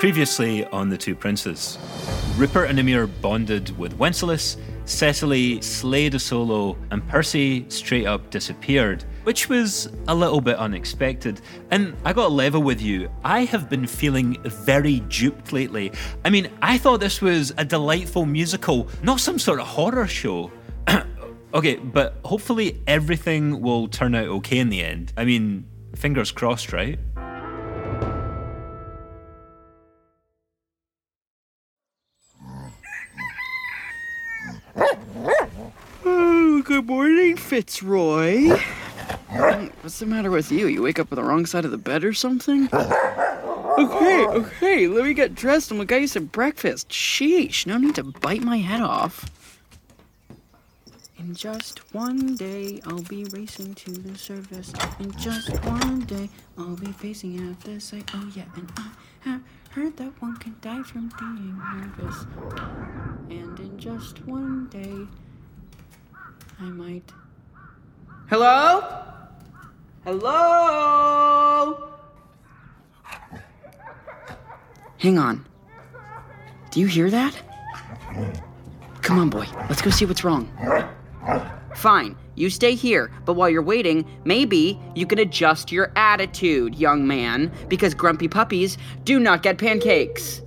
Previously on The Two Princes, Rupert and Amir bonded with Wenceslas, Cecily slayed a solo, and Percy straight up disappeared, which was a little bit unexpected. And I got level with you, I have been feeling very duped lately. I mean, I thought this was a delightful musical, not some sort of horror show. okay, but hopefully everything will turn out okay in the end. I mean, fingers crossed, right? Oh, good morning, Fitzroy. What's the matter with you? You wake up on the wrong side of the bed or something? Okay, okay, let me get dressed and we'll get you some breakfast. Sheesh, no need to bite my head off. In just one day, I'll be racing to the surface. In just one day, I'll be facing out the sight. Oh, yeah, and I have heard that one can die from being nervous. And in just one day, I might. Hello? Hello? Hang on. Do you hear that? Come on, boy. Let's go see what's wrong. Fine, you stay here, but while you're waiting, maybe you can adjust your attitude, young man, because grumpy puppies do not get pancakes.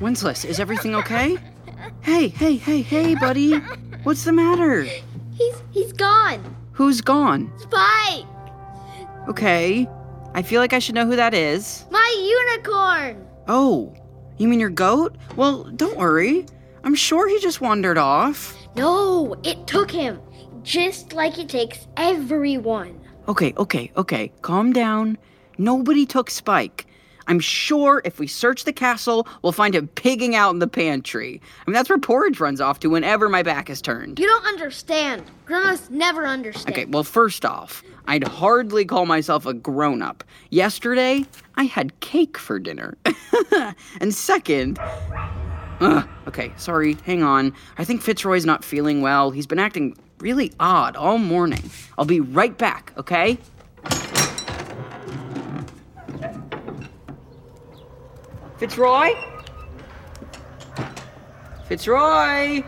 Wenceslas, is everything okay? Hey, hey, hey, hey, buddy. What's the matter? He's he's gone. Who's gone? Spike, Okay. I feel like I should know who that is. my unicorn. Oh, you mean your goat? Well, don't worry. I'm sure he just wandered off. No, it took him, just like it takes everyone. Okay, okay, okay. Calm down. Nobody took Spike. I'm sure if we search the castle, we'll find him pigging out in the pantry. I mean, that's where porridge runs off to whenever my back is turned. You don't understand. Grandmas never understand. Okay, well, first off, I'd hardly call myself a grown up. Yesterday, I had cake for dinner. and second, Ugh, okay, sorry, hang on. I think Fitzroy's not feeling well. He's been acting really odd all morning. I'll be right back, okay? Fitzroy? Fitzroy?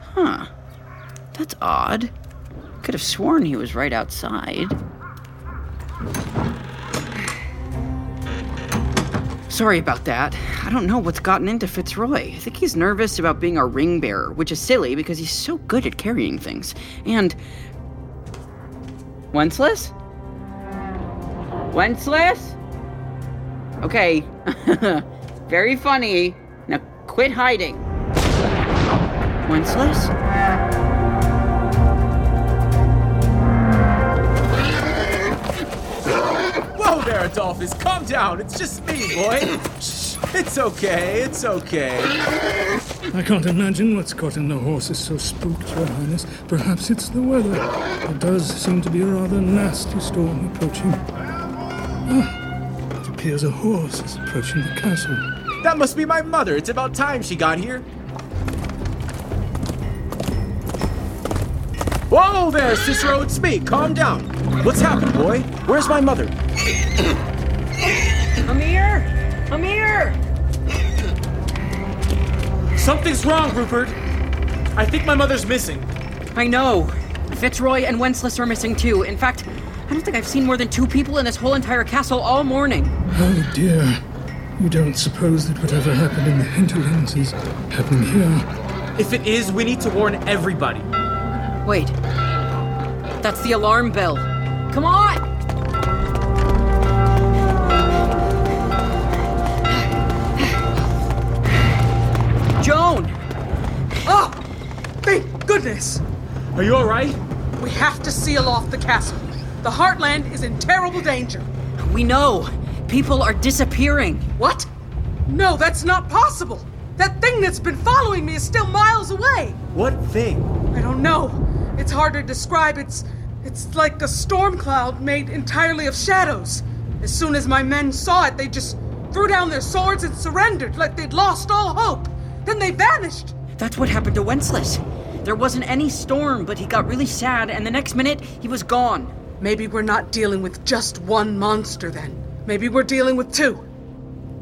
Huh. That's odd. Could have sworn he was right outside. Sorry about that. I don't know what's gotten into Fitzroy. I think he's nervous about being our ring bearer, which is silly because he's so good at carrying things. And. Wenceslas? Wenceslas? Okay. Very funny. Now quit hiding. Wenceslas? Whoa there, Adolphus, calm down. It's just me, boy. Shh, it's okay, it's okay. I can't imagine what's gotten the horses so spooked, Your Highness. Perhaps it's the weather. It does seem to be a rather nasty storm approaching. It appears a horse is approaching the castle. That must be my mother. It's about time she got here. Whoa there, Cicero, it's me. Calm down. What's happened, boy? Where's my mother? Amir! Amir! Something's wrong, Rupert. I think my mother's missing. I know. Fitzroy and Wenceslas are missing too. In fact, I don't think I've seen more than two people in this whole entire castle all morning. Oh dear. You don't suppose that whatever happened in the hinterlands is happening here? If it is, we need to warn everybody. Wait. That's the alarm bell. Come on! Joan! Oh! Thank goodness! Are you alright? We have to seal off the castle. The Heartland is in terrible danger. We know. People are disappearing. What? No, that's not possible. That thing that's been following me is still miles away. What thing? I don't know. It's hard to describe. It's it's like a storm cloud made entirely of shadows. As soon as my men saw it, they just threw down their swords and surrendered like they'd lost all hope. Then they vanished. That's what happened to Wenceslas. There wasn't any storm, but he got really sad, and the next minute, he was gone. Maybe we're not dealing with just one monster then. Maybe we're dealing with two.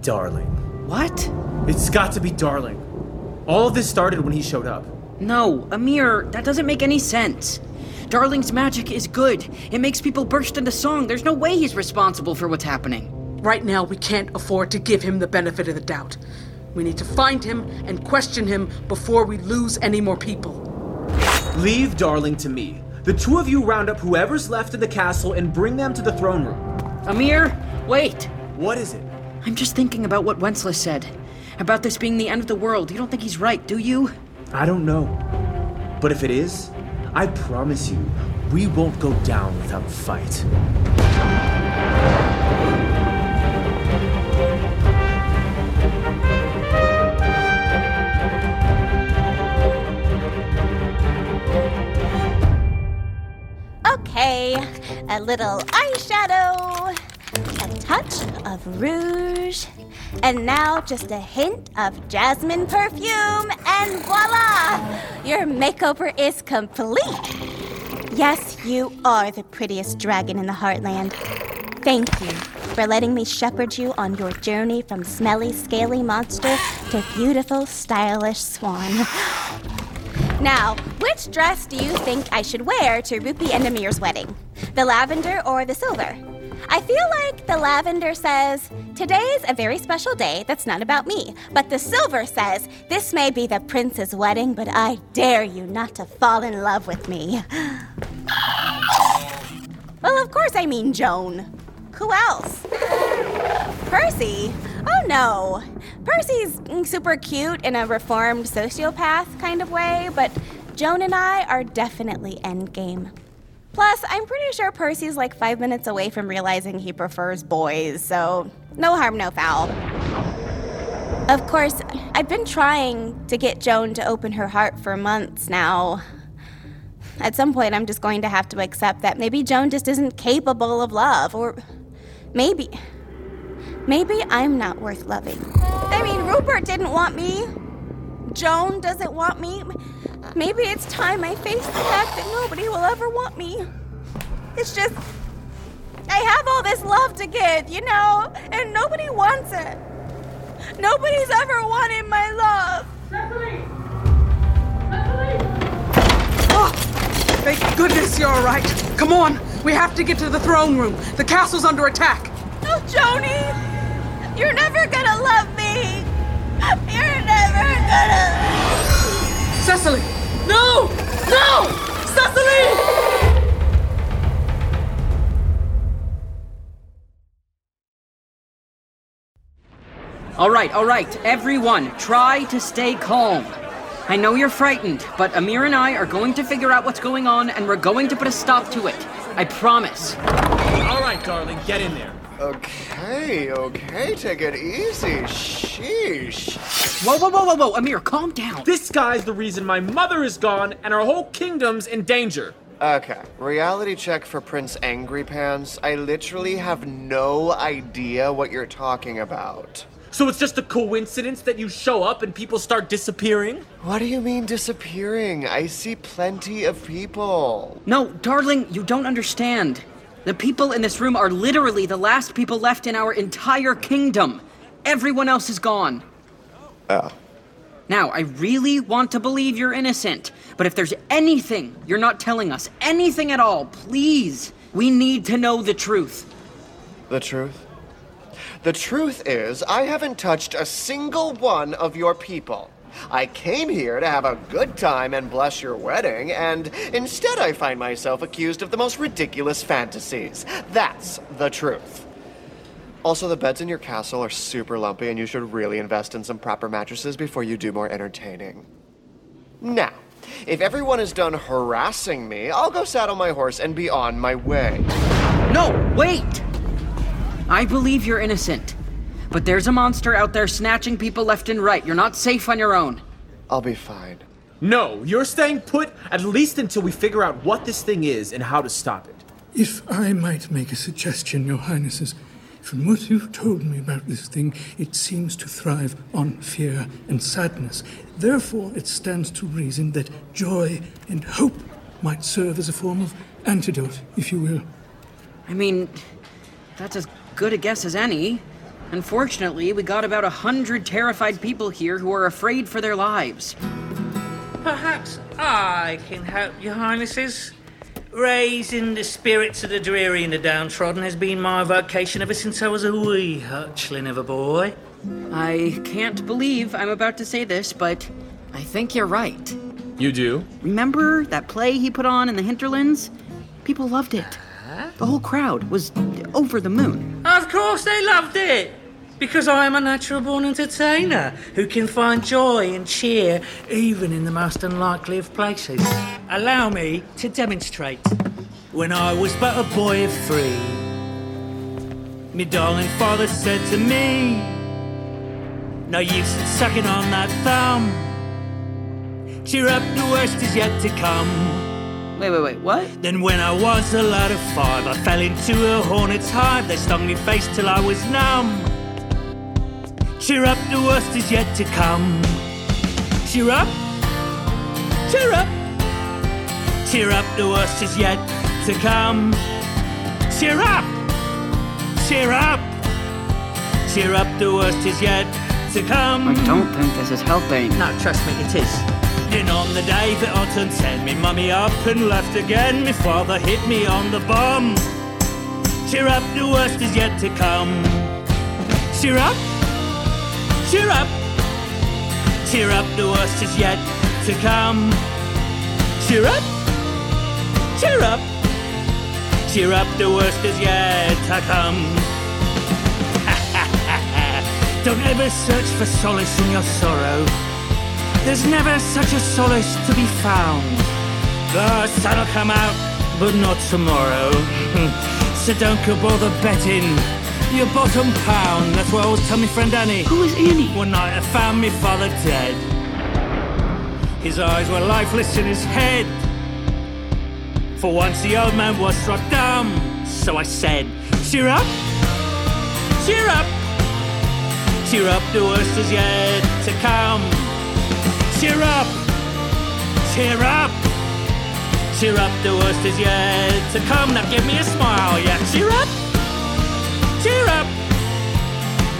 Darling. What? It's got to be Darling. All of this started when he showed up. No, Amir, that doesn't make any sense. Darling's magic is good. It makes people burst into song. There's no way he's responsible for what's happening. Right now, we can't afford to give him the benefit of the doubt. We need to find him and question him before we lose any more people. Leave Darling to me. The two of you round up whoever's left in the castle and bring them to the throne room. Amir, wait. What is it? I'm just thinking about what Wenceslas said. About this being the end of the world. You don't think he's right, do you? I don't know. But if it is, I promise you, we won't go down without a fight. Okay, a little eyeshadow, a touch of rouge, and now just a hint of jasmine perfume, and voila! Your makeover is complete. Yes, you are the prettiest dragon in the heartland. Thank you for letting me shepherd you on your journey from smelly, scaly monster to beautiful, stylish swan. Now, which dress do you think I should wear to Rupi and Amir's wedding? The lavender or the silver? I feel like the lavender says, Today's a very special day that's not about me. But the silver says, This may be the prince's wedding, but I dare you not to fall in love with me. well, of course I mean Joan. Who else? Percy? Oh no. Percy's super cute in a reformed sociopath kind of way, but Joan and I are definitely endgame. Plus, I'm pretty sure Percy's like five minutes away from realizing he prefers boys, so no harm, no foul. Of course, I've been trying to get Joan to open her heart for months now. At some point, I'm just going to have to accept that maybe Joan just isn't capable of love, or maybe. Maybe I'm not worth loving. I mean, Rupert didn't want me. Joan doesn't want me. Maybe it's time I face the fact that nobody will ever want me. It's just. I have all this love to give, you know, and nobody wants it. Nobody's ever wanted my love. Oh, thank goodness you're all right. Come on, we have to get to the throne room. The castle's under attack. Oh, Joni, you're never gonna love me. You're never gonna. Cecily! No! No! Cecily! All right, all right, everyone, try to stay calm. I know you're frightened, but Amir and I are going to figure out what's going on and we're going to put a stop to it. I promise. All right, darling, get in there. Okay, okay, take it easy. Sheesh. Whoa, whoa, whoa, whoa, whoa, Amir, calm down. This guy's the reason my mother is gone and our whole kingdom's in danger. Okay, reality check for Prince Angry Pants. I literally have no idea what you're talking about. So it's just a coincidence that you show up and people start disappearing? What do you mean disappearing? I see plenty of people. No, darling, you don't understand. The people in this room are literally the last people left in our entire kingdom. Everyone else is gone. Oh. Now, I really want to believe you're innocent, but if there's anything you're not telling us, anything at all, please, we need to know the truth. The truth? The truth is, I haven't touched a single one of your people. I came here to have a good time and bless your wedding, and instead I find myself accused of the most ridiculous fantasies. That's the truth. Also, the beds in your castle are super lumpy, and you should really invest in some proper mattresses before you do more entertaining. Now, if everyone is done harassing me, I'll go saddle my horse and be on my way. No, wait! I believe you're innocent, but there's a monster out there snatching people left and right. You're not safe on your own. I'll be fine. No, you're staying put at least until we figure out what this thing is and how to stop it. If I might make a suggestion, Your Highnesses, From what you've told me about this thing, it seems to thrive on fear and sadness. Therefore, it stands to reason that joy and hope might serve as a form of antidote, if you will. I mean, that's as good a guess as any. Unfortunately, we got about a hundred terrified people here who are afraid for their lives. Perhaps I can help your highnesses. Raising the spirits of the dreary and the downtrodden has been my vocation ever since I was a wee hutchling of a boy. I can't believe I'm about to say this, but I think you're right. You do? Remember that play he put on in the hinterlands? People loved it. The whole crowd was over the moon. Of course they loved it! Because I am a natural born entertainer who can find joy and cheer even in the most unlikely of places. Allow me to demonstrate. When I was but a boy of three, my darling father said to me, No use in sucking on that thumb. Cheer up, the worst is yet to come. Wait, wait, wait, what? Then when I was a lad of five, I fell into a hornet's hive. They stung me face till I was numb. Cheer up, the worst is yet to come. Cheer up, cheer up, cheer up, the worst is yet to come. Cheer up, cheer up, cheer up, the worst is yet to come. I don't think this is helping. No, trust me, it is. On the day that I turned ten, me mummy up and left again. Me father hit me on the bum. Cheer up, the worst is yet to come. Cheer up, cheer up, cheer up, the worst is yet to come. Cheer up, cheer up, cheer up, the worst is yet to come. Don't ever search for solace in your sorrow. There's never such a solace to be found. The sun'll come out, but not tomorrow. so don't go bother betting your bottom pound. That's what I always tell me friend Annie. Who is Annie? One night I found me father dead. His eyes were lifeless in his head. For once the old man was struck dumb. So I said, Cheer up, cheer up, cheer up, the worst is yet to come. Cheer up! Cheer up! Cheer up, the worst is yet to come. Now give me a smile, yeah. Cheer up! Cheer up!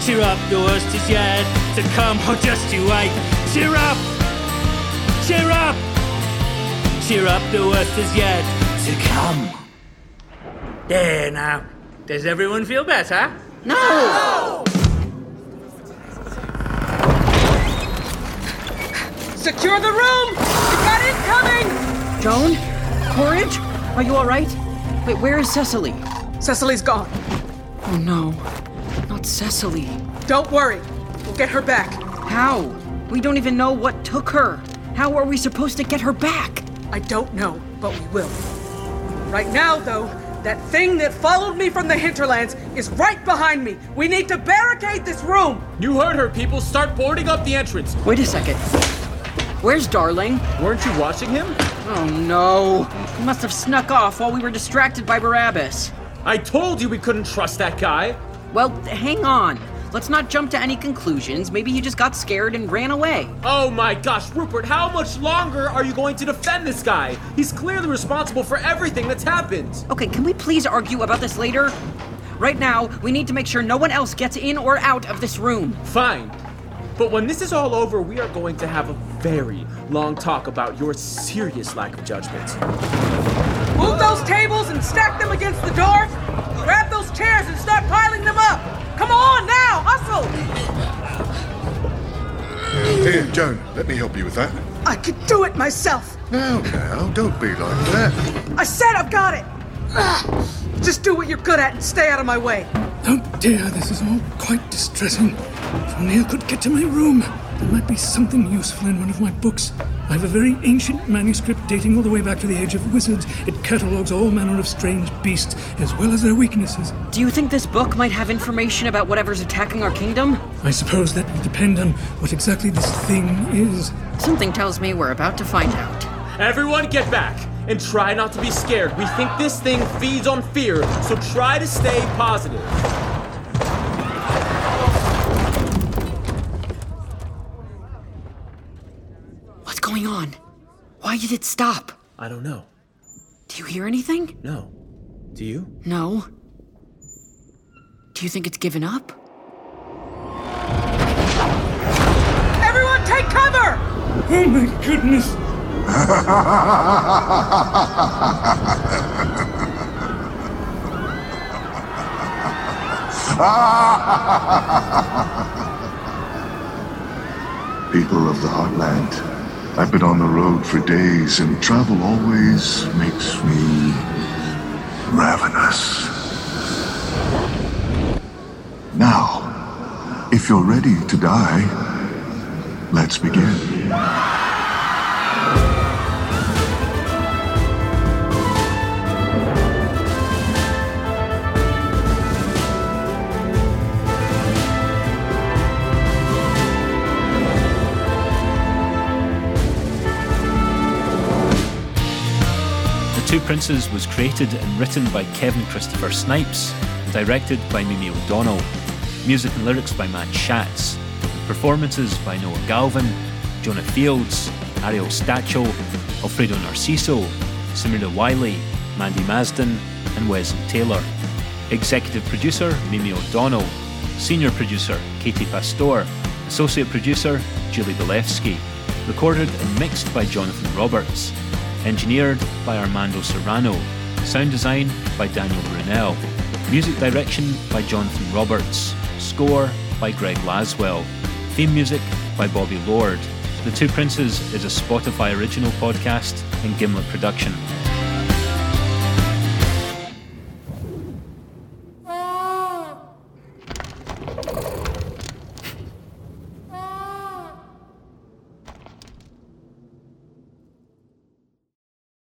Cheer up, the worst is yet to come. Oh, just you wait. Cheer up! Cheer up! Cheer up, the worst is yet to come. There now. Does everyone feel better? No! Secure the room! We got incoming! Joan? Courage? Are you alright? Wait, where is Cecily? Cecily's gone. Oh no. Not Cecily. Don't worry. We'll get her back. How? We don't even know what took her. How are we supposed to get her back? I don't know, but we will. Right now, though, that thing that followed me from the hinterlands is right behind me. We need to barricade this room. You heard her, people. Start boarding up the entrance. Wait a second. Where's Darling? Weren't you watching him? Oh no. He must have snuck off while we were distracted by Barabbas. I told you we couldn't trust that guy. Well, hang on. Let's not jump to any conclusions. Maybe he just got scared and ran away. Oh my gosh, Rupert, how much longer are you going to defend this guy? He's clearly responsible for everything that's happened. Okay, can we please argue about this later? Right now, we need to make sure no one else gets in or out of this room. Fine. But when this is all over, we are going to have a very long talk about your serious lack of judgment. Move those tables and stack them against the door. Grab those chairs and start piling them up. Come on now, hustle! Here, Joan, let me help you with that. I could do it myself. Now, now, don't be like that. I said I've got it. Ugh. Just do what you're good at and stay out of my way. Oh dear, this is all quite distressing. If only I could get to my room. There might be something useful in one of my books. I have a very ancient manuscript dating all the way back to the age of wizards. It catalogues all manner of strange beasts, as well as their weaknesses. Do you think this book might have information about whatever's attacking our kingdom? I suppose that would depend on what exactly this thing is. Something tells me we're about to find out. Everyone get back and try not to be scared. We think this thing feeds on fear, so try to stay positive. Going on? Why did it stop? I don't know. Do you hear anything? No. Do you? No. Do you think it's given up? Everyone take cover! Oh my goodness! People of the Heartland, I've been on the road for days, and travel always makes me ravenous. Now, if you're ready to die, let's begin. Two Princes was created and written by Kevin Christopher Snipes, directed by Mimi O'Donnell. Music and lyrics by Matt Schatz. Performances by Noah Galvin, Jonah Fields, Ariel Stacho, Alfredo Narciso, Samira Wiley, Mandi Masden, and Wesley Taylor. Executive producer Mimi O'Donnell. Senior producer Katie Pastore. Associate producer Julie Balefsky. Recorded and mixed by Jonathon Roberts. Engineered by Armando Serrano. Sound design by Daniel Brunelle. Music direction by Jonathon Roberts. Score by Greg Laswell. Theme music by Bobby Lord. The Two Princes is a Spotify original podcast and Gimlet production.